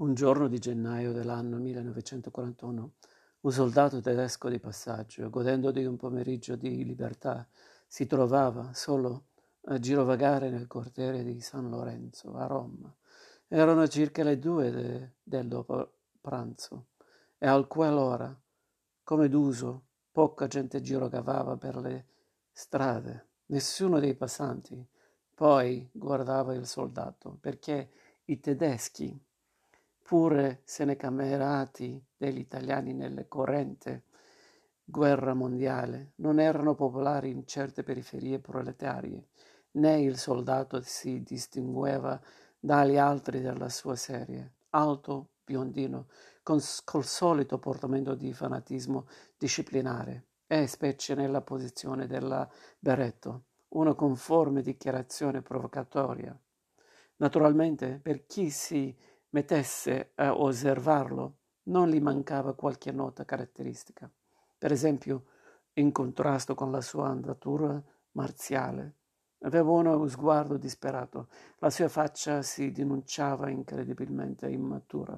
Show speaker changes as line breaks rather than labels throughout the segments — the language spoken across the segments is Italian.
Un giorno di gennaio dell'anno 1941, un soldato tedesco di passaggio, godendo di un pomeriggio di libertà, si trovava solo a girovagare nel cortile di San Lorenzo a Roma. Erano circa le due de- del dopo pranzo e a quell'ora, come d'uso, poca gente girovagava per le strade. Nessuno dei passanti poi guardava il soldato perché i tedeschi pure se ne camerati degli italiani nelle corrente. Guerra mondiale, non erano popolari in certe periferie proletarie, né il soldato si distingueva dagli altri della sua serie, alto, biondino, con, col solito portamento di fanatismo disciplinare, e specie nella posizione della berretto, una conforme dichiarazione provocatoria. Naturalmente, per chi si mettesse a osservarlo, non gli mancava qualche nota caratteristica. Per esempio, in contrasto con la sua andatura marziale. Aveva uno sguardo disperato, la sua faccia si denunciava incredibilmente immatura,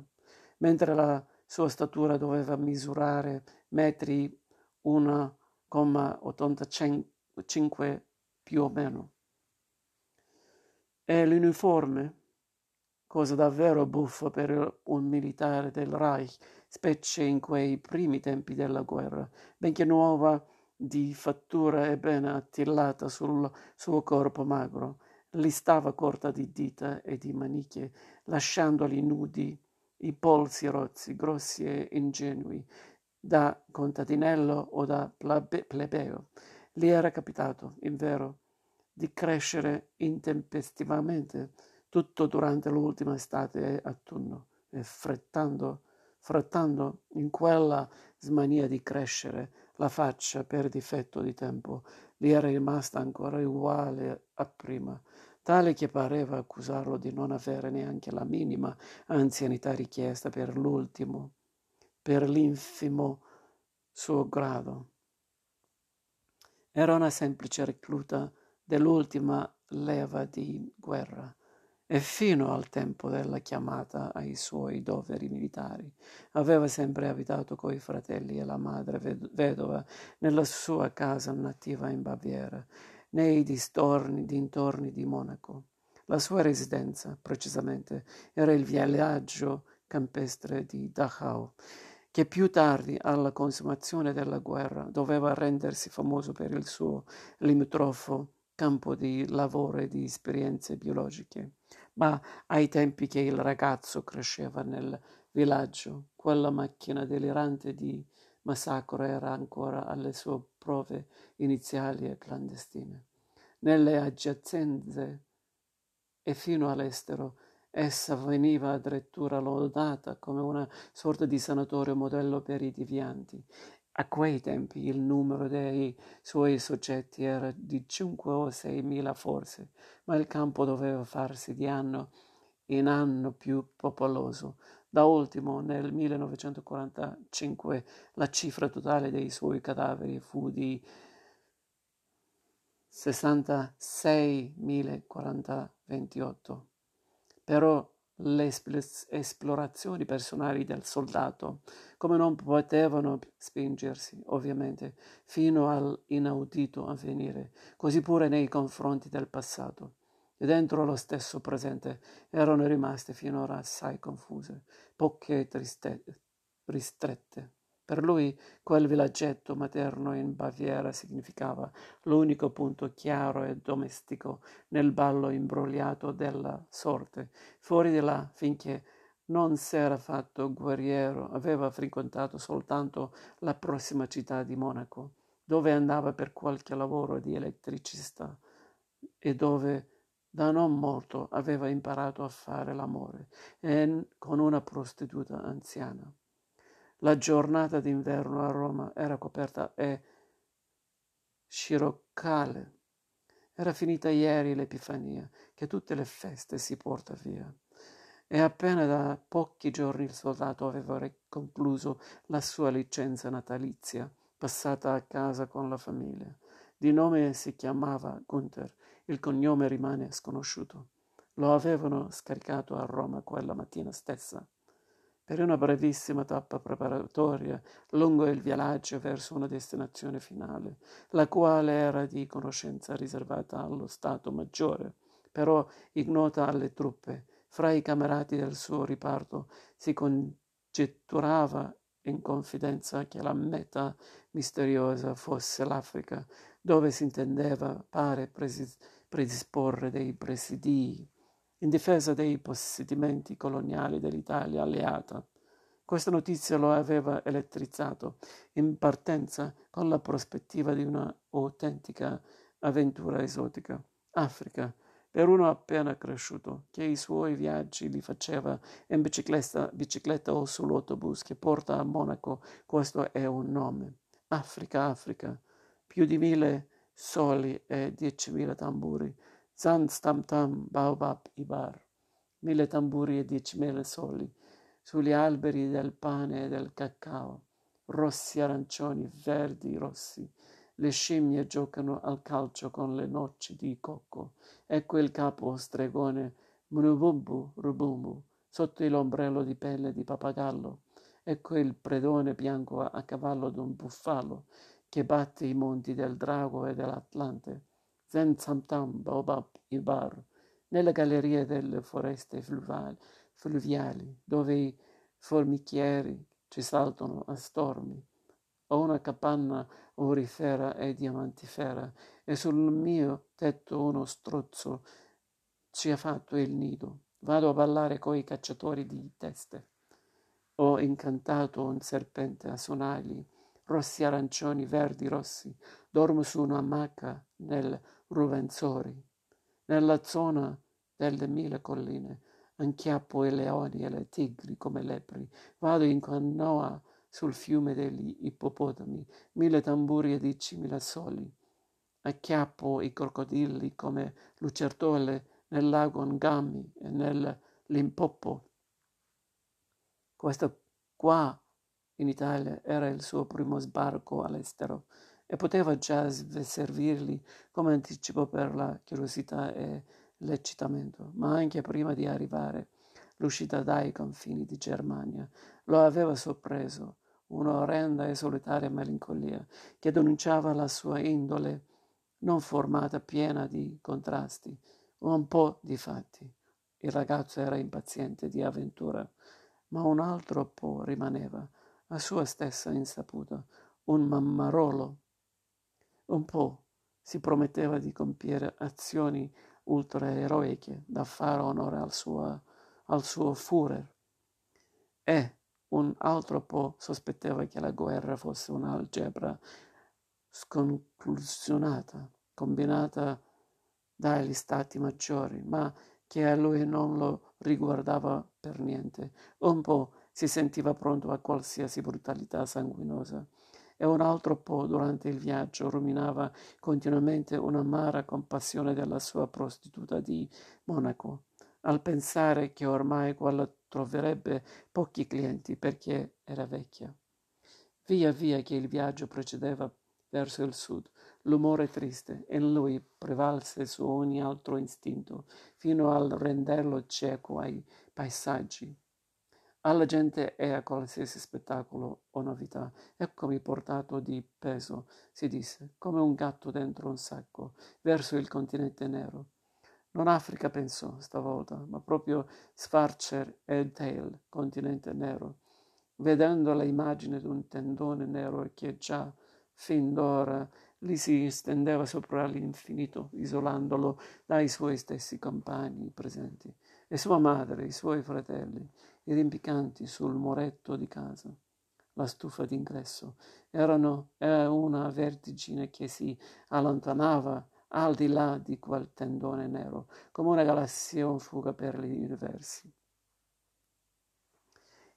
mentre la sua statura doveva misurare metri 1,85 più o meno. E l'uniforme cosa davvero buffa per un militare del Reich, specie in quei primi tempi della guerra, benché nuova di fattura e ben attillata sul suo corpo magro, gli stava corta di dita e di maniche, lasciandoli nudi i polsi rozzi, grossi e ingenui, da contadinello o da plebeo. Gli era capitato, in vero, di crescere intempestivamente tutto durante l'ultima estate autunno e frettando, frettando in quella smania di crescere la faccia per difetto di tempo gli era rimasta ancora uguale a prima, tale che pareva accusarlo di non avere neanche la minima anzianità richiesta per l'ultimo, per l'infimo suo grado. Era una semplice recluta dell'ultima leva di guerra e fino al tempo della chiamata ai suoi doveri militari aveva sempre abitato coi fratelli e la madre vedova nella sua casa nativa in Baviera, nei distorni, dintorni di Monaco. La sua residenza, precisamente, era il villaggio campestre di Dachau, che più tardi, alla consumazione della guerra, doveva rendersi famoso per il suo limitrofo campo di lavoro e di esperienze biologiche. Ma ai tempi che il ragazzo cresceva nel villaggio, quella macchina delirante di massacro era ancora alle sue prove iniziali e clandestine. Nelle aggiacenze e fino all'estero essa veniva addirittura lodata come una sorta di sanatorio modello per i devianti a quei tempi il numero dei suoi soggetti era di cinque o sei mila forse, ma il campo doveva farsi di anno in anno più popoloso. Da ultimo, nel 1945, la cifra totale dei suoi cadaveri fu di 66.048. Però le esplorazioni personali del soldato, come non potevano spingersi, ovviamente, fino all'inaudito avvenire, così pure nei confronti del passato. E dentro lo stesso presente erano rimaste finora assai confuse, poche triste, ristrette. Per lui quel villaggetto materno in Baviera significava l'unico punto chiaro e domestico nel ballo imbrogliato della sorte. Fuori di là, finché non s'era fatto guerriero, aveva frequentato soltanto la prossima città di Monaco, dove andava per qualche lavoro di elettricista e dove da non molto aveva imparato a fare l'amore con una prostituta anziana. La giornata d'inverno a Roma era coperta e sciroccale. Era finita ieri l'Epifania, che tutte le feste si porta via. E appena da pochi giorni il soldato aveva concluso la sua licenza natalizia, passata a casa con la famiglia. Di nome si chiamava Gunther, il cognome rimane sconosciuto. Lo avevano scaricato a Roma quella mattina stessa. Per una brevissima tappa preparatoria lungo il viaggio verso una destinazione finale, la quale era di conoscenza riservata allo Stato Maggiore, però ignota alle truppe. Fra i camerati del suo riparto si congetturava in confidenza che la meta misteriosa fosse l'Africa, dove si intendeva, pare, predisporre dei presidii in difesa dei possedimenti coloniali dell'Italia alleata. Questa notizia lo aveva elettrizzato in partenza con la prospettiva di una autentica avventura esotica. Africa, per uno appena cresciuto, che i suoi viaggi li faceva in bicicletta, bicicletta o sull'autobus che porta a Monaco, questo è un nome. Africa, Africa, più di mille soli e diecimila tamburi Zan stam tam baobab ibar, mille tamburi e diecimila soli, sugli alberi del pane e del cacao, rossi arancioni, verdi rossi, le scimmie giocano al calcio con le noci di cocco. Ecco il capo stregone Munubumbu Rubumbu sotto l'ombrello di pelle di pappagallo. Ecco il predone bianco a cavallo d'un bufalo che batte i monti del drago e dell'Atlante. Zen Samtam Baobab Ibar, nelle gallerie delle foreste fluviali, fluviali dove i formichieri ci saltano a stormi. Ho una capanna orifera e diamantifera e sul mio tetto uno strozzo ci ha fatto il nido. Vado a ballare coi cacciatori di teste. Ho incantato un serpente a sonagli, rossi arancioni, verdi rossi. Dormo su una macca nel Ruvenzori. Nella zona delle mille colline anchiappo i leoni e le tigri come lepri. Vado in canoa sul fiume degli ippopotami, mille tamburi e diecimila soli. Acchiappo i crocodilli come lucertole nel lago Ngami e nel Limpopo. Questo qua in Italia era il suo primo sbarco all'estero e poteva già servirgli come anticipo per la curiosità e l'eccitamento, ma anche prima di arrivare l'uscita dai confini di Germania lo aveva sorpreso un'orrenda e solitaria melancolia che denunciava la sua indole non formata, piena di contrasti, un po' di fatti. Il ragazzo era impaziente di avventura, ma un altro po' rimaneva, a sua stessa insaputa, un mammarolo un po' si prometteva di compiere azioni ultraeroiche da fare onore al suo, al suo Führer e un altro po' sospettava che la guerra fosse un'algebra sconclusionata, combinata dagli stati maggiori, ma che a lui non lo riguardava per niente. Un po' si sentiva pronto a qualsiasi brutalità sanguinosa e un altro po' durante il viaggio ruminava continuamente un'amara compassione della sua prostituta di Monaco, al pensare che ormai quella troverebbe pochi clienti perché era vecchia. Via via che il viaggio procedeva verso il sud, l'umore triste in lui prevalse su ogni altro istinto, fino al renderlo cieco ai paesaggi alla gente e a qualsiasi spettacolo o novità. Eccomi portato di peso, si disse, come un gatto dentro un sacco, verso il continente nero. Non Africa pensò stavolta, ma proprio Schwarzer e Tail, continente nero, vedendo l'immagine d'un tendone nero che già fin d'ora gli si stendeva sopra l'infinito, isolandolo dai suoi stessi compagni presenti, e sua madre, i suoi fratelli, rimpiccanti sul muretto di casa. La stufa d'ingresso erano, era una vertigine che si allontanava al di là di quel tendone nero, come una galassia in fuga per gli universi.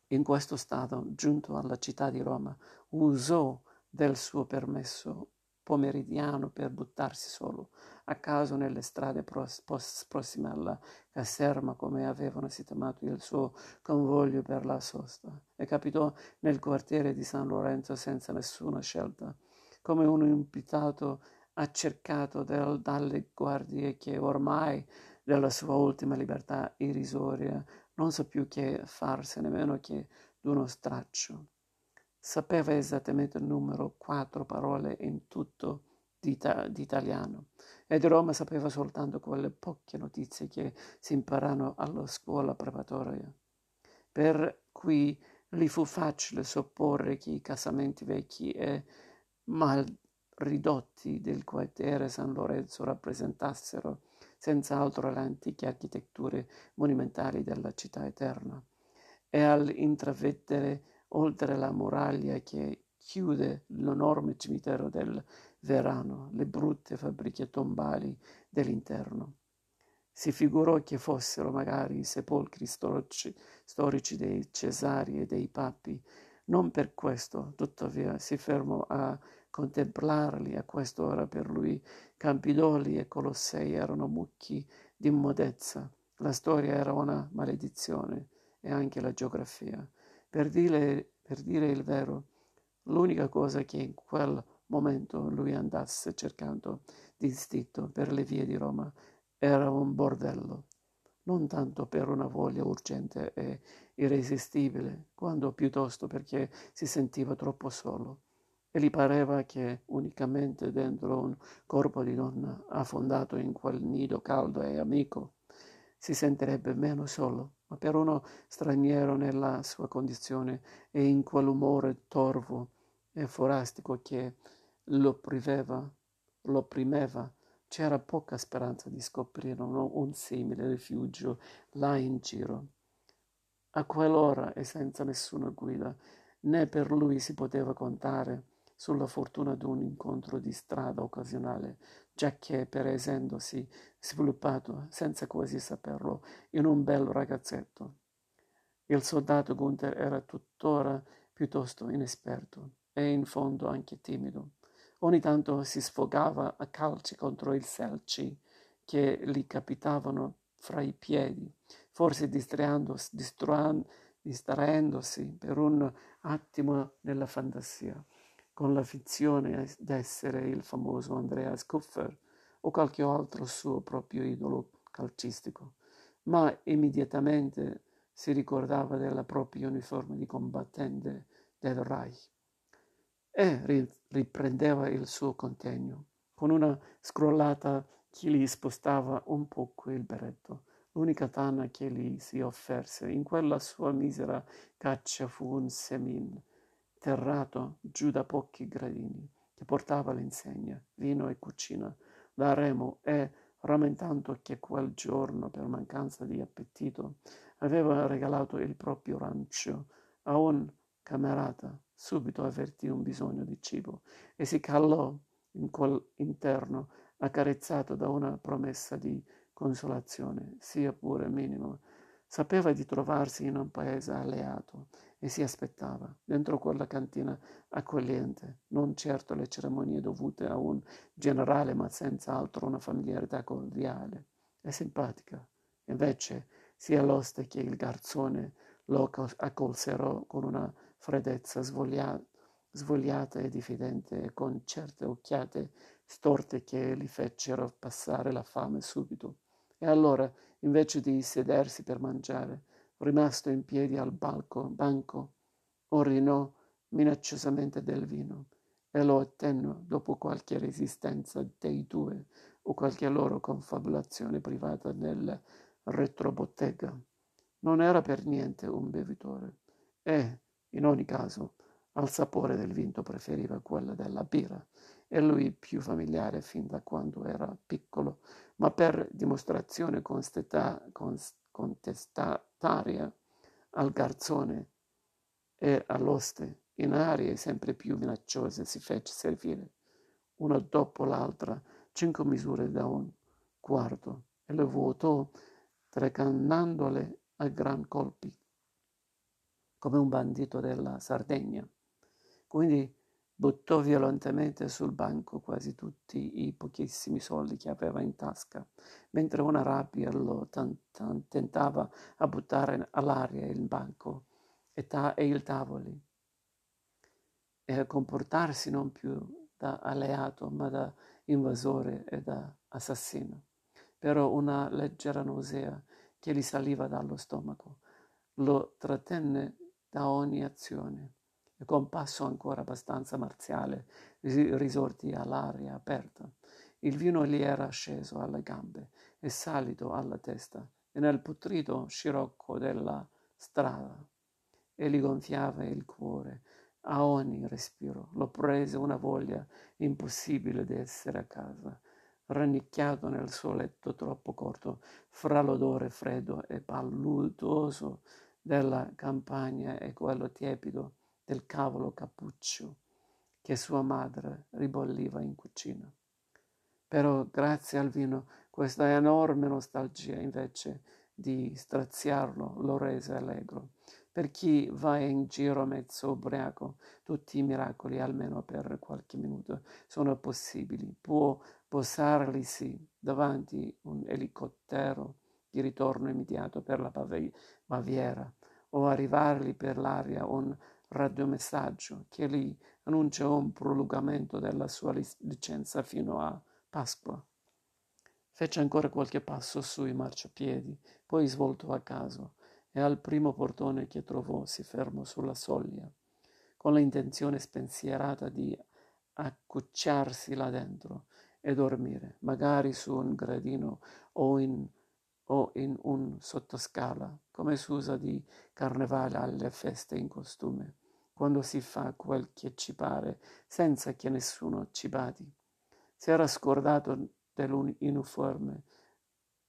In questo stato, giunto alla città di Roma, usò del suo permesso pomeridiano per buttarsi solo a caso nelle strade prossime alla caserma come avevano sistemato il suo convoglio per la sosta e capitò nel quartiere di San Lorenzo senza nessuna scelta, come un imputato accercato del, dalle guardie che ormai della sua ultima libertà irrisoria, non sa più che farsi nemmeno che d'uno straccio. Sapeva esattamente il numero, quattro parole in tutto di, di italiano e di Roma sapeva soltanto quelle poche notizie che si imparano alla scuola preparatoria. Per cui gli fu facile supporre che i casamenti vecchi e mal ridotti del quartiere San Lorenzo rappresentassero senz'altro le antiche architetture monumentali della città eterna. E all'intravedere oltre la muraglia che chiude l'enorme cimitero del Verano, le brutte fabbriche tombali dell'interno. Si figurò che fossero magari i sepolcri storici, storici dei Cesari e dei Papi. Non per questo, tuttavia, si fermò a contemplarli a quest'ora per lui Campidoli e Colossei erano mucchi di immodezza. La storia era una maledizione e anche la geografia. Per dire, per dire il vero, l'unica cosa che in quel momento lui andasse cercando di istinto per le vie di Roma. Era un bordello, non tanto per una voglia urgente e irresistibile, quanto piuttosto perché si sentiva troppo solo. E gli pareva che unicamente dentro un corpo di donna affondato in quel nido caldo e amico si sentirebbe meno solo, ma per uno straniero nella sua condizione e in quell'umore torvo e forastico che lo opprimeva, lo opprimeva, c'era poca speranza di scoprire un, un simile rifugio là in giro. A quell'ora e senza nessuna guida, né per lui si poteva contare sulla fortuna d'un incontro di strada occasionale, giacché per essendosi sviluppato, senza quasi saperlo, in un bel ragazzetto. Il soldato Gunther era tuttora piuttosto inesperto e in fondo anche timido. Ogni tanto si sfogava a calci contro i selci che gli capitavano fra i piedi, forse distraendosi per un attimo nella fantasia con la finzione d'essere il famoso Andreas Kupfer o qualche altro suo proprio idolo calcistico, ma immediatamente si ricordava della propria uniforme di combattente del Reich e riprendeva il suo contegno con una scrollata che gli spostava un poco il berretto. L'unica tana che gli si offerse in quella sua misera caccia fu un semin terrato giù da pochi gradini, che portava l'insegna, vino e cucina, da remo e, rammentando che quel giorno, per mancanza di appetito, aveva regalato il proprio rancio a un camerata, subito avvertì un bisogno di cibo e si calò in quell'interno, accarezzato da una promessa di consolazione, sia pure minima. Sapeva di trovarsi in un paese alleato e si aspettava, dentro quella cantina accogliente, non certo le cerimonie dovute a un generale, ma senz'altro una familiarità cordiale e simpatica. Invece sia l'oste che il garzone lo accolsero con una freddezza svogliata, svogliata e diffidente e con certe occhiate storte che gli fecero passare la fame subito. E allora, invece di sedersi per mangiare, rimasto in piedi al balco, banco, orinò minacciosamente del vino e lo ottenne dopo qualche resistenza dei due o qualche loro confabulazione privata nel retrobottega. Non era per niente un bevitore e, in ogni caso, al sapore del vino preferiva quella della birra e lui più familiare fin da quando era piccolo, ma per dimostrazione constata, const, contestataria al garzone e all'oste, in arie sempre più minacciose, si fece servire, una dopo l'altra, cinque misure da un quarto e le vuotò trecannandole a gran colpi, come un bandito della Sardegna. Quindi buttò violentemente sul banco quasi tutti i pochissimi soldi che aveva in tasca, mentre una rabbia lo tan- tan- tentava a buttare all'aria il banco e, ta- e il tavoli e a comportarsi non più da alleato ma da invasore e da assassino. però una leggera nausea che gli saliva dallo stomaco lo trattenne da ogni azione e con passo ancora abbastanza marziale risorti all'aria aperta. Il vino gli era sceso alle gambe e salito alla testa e nel putrido scirocco della strada e gli gonfiava il cuore a ogni respiro. Lo prese una voglia impossibile di essere a casa, rannicchiato nel suo letto troppo corto, fra l'odore freddo e palludoso della campagna e quello tiepido del cavolo cappuccio che sua madre ribolliva in cucina. Però grazie al vino questa enorme nostalgia invece di straziarlo lo rese allegro. Per chi va in giro mezzo ubriaco, tutti i miracoli, almeno per qualche minuto, sono possibili. Può posarlisi davanti un elicottero di ritorno immediato per la Baviera o arrivargli per l'aria un radiomessaggio che gli annuncia un prolungamento della sua licenza fino a Pasqua. Fece ancora qualche passo sui marciapiedi, poi svoltò a caso e al primo portone che trovò si fermò sulla soglia, con l'intenzione spensierata di accucciarsi là dentro e dormire, magari su un gradino o in, o in un sottoscala, come s'usa di carnevale alle feste in costume, quando si fa quel che ci pare, senza che nessuno ci badi. Si era scordato dell'uniforme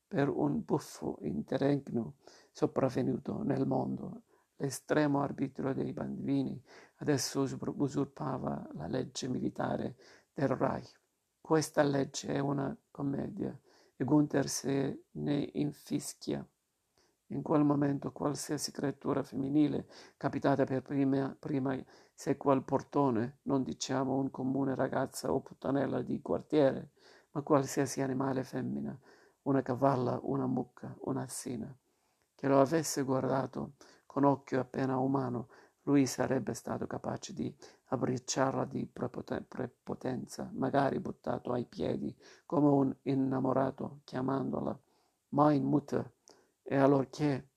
per un buffo interregno sopravvenuto nel mondo. L'estremo arbitrio dei bambini adesso usurpava la legge militare del Reich. Questa legge è una commedia Gunther se ne infischia. In quel momento qualsiasi creatura femminile capitata per prima, prima sequa al portone, non diciamo un comune ragazza o puttanella di quartiere, ma qualsiasi animale femmina, una cavalla, una mucca, un'assina, che lo avesse guardato con occhio appena umano, lui sarebbe stato capace di abbracciarla di prepotenza, magari buttato ai piedi come un innamorato, chiamandola Mein Mutter, e allorché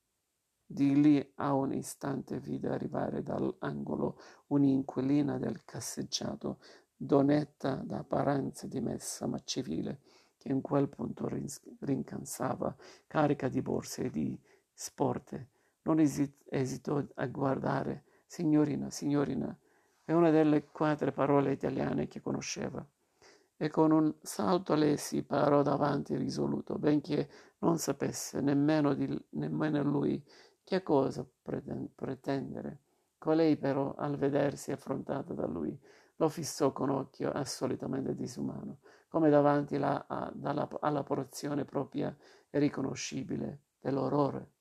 di lì a un istante vide arrivare dall'angolo un'inquilina del casseggiato donetta d'apparenza dimessa ma civile, che in quel punto rincansava, carica di borse e di sporte. Non esitò a guardare signorina, signorina, è una delle quattro parole italiane che conosceva. E con un salto le si parò davanti risoluto, benché non sapesse nemmeno, di, nemmeno lui che cosa pretendere. Colei però, al vedersi affrontata da lui, lo fissò con occhio assolutamente disumano, come davanti la, a, dalla, alla porzione propria e riconoscibile dell'orrore.